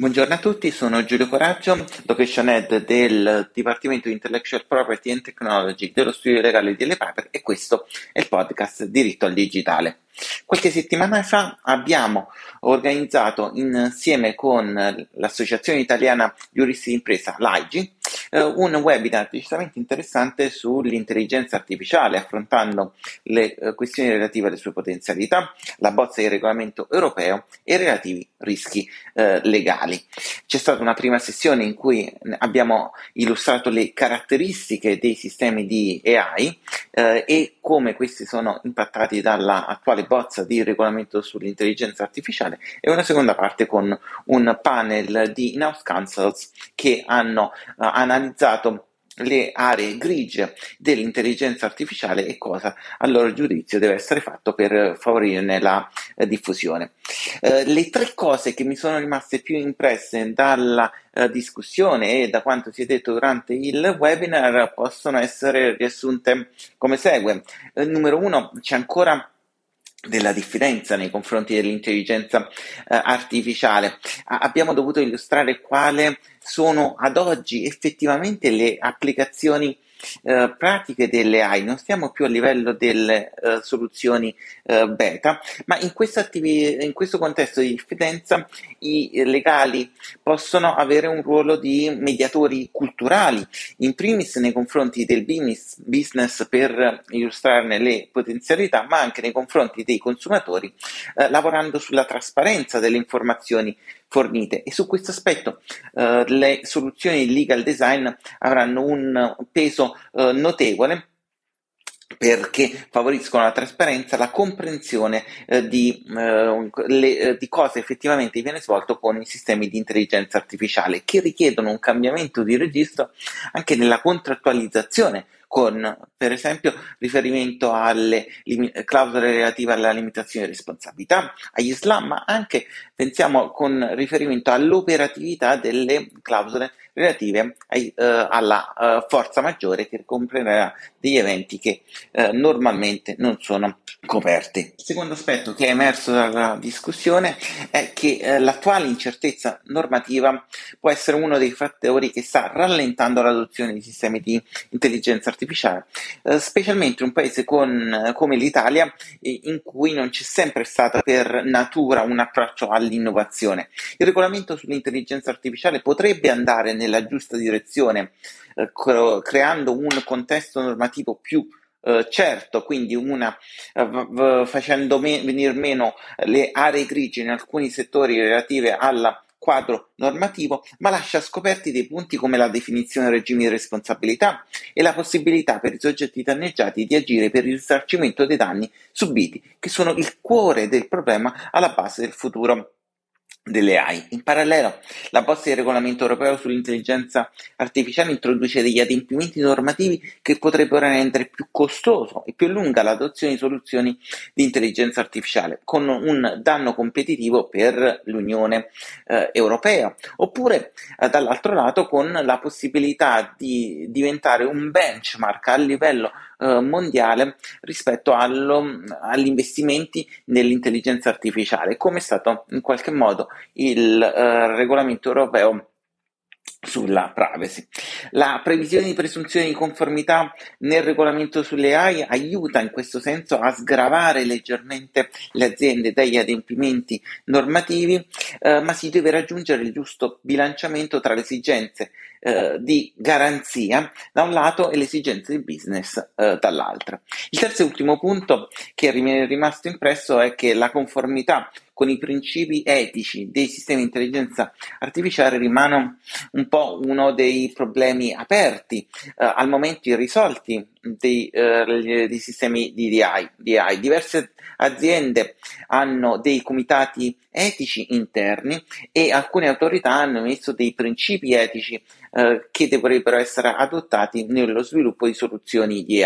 Buongiorno a tutti, sono Giulio Coraggio, Location Head del Dipartimento di Intellectual Property and Technology dello studio legale di Le Piper e questo è il podcast Diritto al Digitale. Qualche settimana fa abbiamo organizzato insieme con l'Associazione Italiana Giuristi d'Impresa, l'AIGI, eh, un webinar decisamente interessante sull'intelligenza artificiale, affrontando le eh, questioni relative alle sue potenzialità, la bozza di regolamento europeo e i relativi rischi eh, legali. C'è stata una prima sessione in cui abbiamo illustrato le caratteristiche dei sistemi di AI eh, e come questi sono impattati dall'attuale bozza di regolamento sull'intelligenza artificiale e una seconda parte con un panel di in-house counsels che hanno uh, analizzato le aree grigie dell'intelligenza artificiale e cosa a loro giudizio deve essere fatto per favorirne la eh, diffusione. Eh, le tre cose che mi sono rimaste più impresse dalla eh, discussione e da quanto si è detto durante il webinar possono essere riassunte come segue. Eh, numero uno, c'è ancora della diffidenza nei confronti dell'intelligenza eh, artificiale. A- abbiamo dovuto illustrare quali sono ad oggi effettivamente le applicazioni eh, pratiche delle AI, non stiamo più a livello delle eh, soluzioni eh, beta, ma in, attivi- in, questo contesto di diffidenza i legali possono avere un ruolo di mediatori culturali, in primis nei confronti del business per illustrarne le potenzialità, ma anche nei confronti dei consumatori, eh, lavorando sulla trasparenza delle informazioni fornite. E su questo aspetto eh, le soluzioni di legal design avranno un peso eh, notevole perché favoriscono la trasparenza, la comprensione eh, di, eh, le, eh, di, cosa effettivamente viene svolto con i sistemi di intelligenza artificiale, che richiedono un cambiamento di registro anche nella contrattualizzazione con per esempio riferimento alle lim- clausole relative alla limitazione di responsabilità, agli SLAM, ma anche pensiamo con riferimento all'operatività delle clausole relative ai, uh, alla uh, forza maggiore che comprenderà degli eventi che uh, normalmente non sono coperti. Il secondo aspetto che è emerso dalla discussione è che l'attuale incertezza normativa può essere uno dei fattori che sta rallentando l'adozione di sistemi di intelligenza artificiale, specialmente in un paese con, come l'Italia in cui non c'è sempre stato per natura un approccio all'innovazione. Il regolamento sull'intelligenza artificiale potrebbe andare nel nella giusta direzione, eh, creando un contesto normativo più Uh, certo, quindi una, v- facendo venire meno le aree grigie in alcuni settori relative al quadro normativo, ma lascia scoperti dei punti come la definizione del regime di responsabilità e la possibilità per i soggetti danneggiati di agire per il risarcimento dei danni subiti, che sono il cuore del problema alla base del futuro delle AI. In parallelo, la bozza di regolamento europeo sull'intelligenza artificiale introduce degli adempimenti normativi che potrebbero rendere più costoso e più lunga l'adozione di soluzioni di intelligenza artificiale, con un danno competitivo per l'Unione eh, Europea, oppure eh, dall'altro lato con la possibilità di diventare un benchmark a livello eh, mondiale rispetto allo, agli investimenti nell'intelligenza artificiale, come è stato in qualche modo il eh, regolamento europeo sulla privacy. La previsione di presunzione di conformità nel regolamento sulle AI aiuta in questo senso a sgravare leggermente le aziende dagli adempimenti normativi, eh, ma si deve raggiungere il giusto bilanciamento tra le esigenze eh, di garanzia da un lato e le esigenze di business eh, dall'altro. Il terzo e ultimo punto che è rimasto impresso è che la conformità con i principi etici dei sistemi di intelligenza artificiale rimane un po' uno dei problemi aperti, eh, al momento irrisolti dei, eh, dei sistemi di DI, DI. Diverse aziende hanno dei comitati etici interni e alcune autorità hanno emesso dei principi etici eh, che dovrebbero essere adottati nello sviluppo di soluzioni di.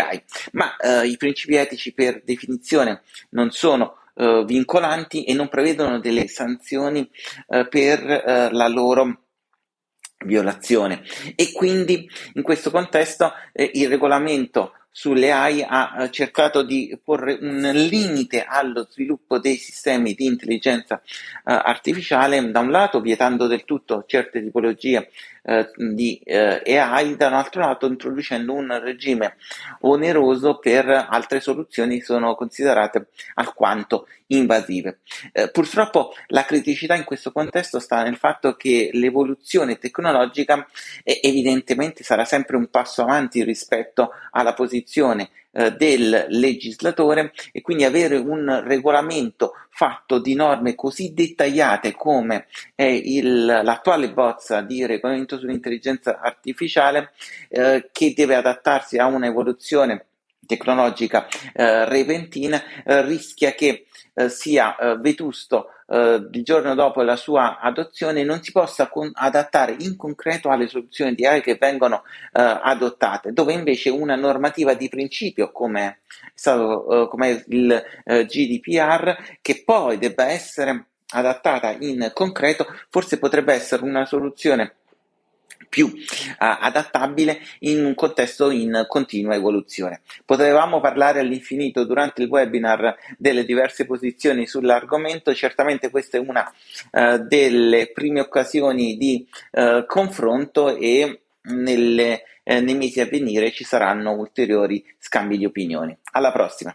Ma eh, i principi etici per definizione non sono eh, vincolanti e non prevedono delle sanzioni eh, per eh, la loro violazione. E quindi in questo contesto eh, il regolamento sulle AI ha cercato di porre un limite allo sviluppo dei sistemi di intelligenza uh, artificiale, da un lato vietando del tutto certe tipologie uh, di uh, AI, da un altro lato introducendo un regime oneroso per altre soluzioni che sono considerate alquanto invasive. purtroppo la criticità in questo contesto sta nel fatto che l'evoluzione tecnologica evidentemente sarà sempre un passo avanti rispetto alla posizione eh, del legislatore e quindi avere un regolamento fatto di norme così dettagliate come è il, l'attuale bozza di regolamento sull'intelligenza artificiale eh, che deve adattarsi a un'evoluzione tecnologica eh, repentina eh, rischia che eh, sia eh, vetusto eh, il giorno dopo la sua adozione non si possa con- adattare in concreto alle soluzioni di AI che vengono eh, adottate, dove invece una normativa di principio come stato come il GDPR che poi debba essere adattata in concreto forse potrebbe essere una soluzione più uh, adattabile in un contesto in continua evoluzione. Potevamo parlare all'infinito durante il webinar delle diverse posizioni sull'argomento, certamente questa è una uh, delle prime occasioni di uh, confronto e nelle, nei mesi a venire ci saranno ulteriori scambi di opinioni. Alla prossima!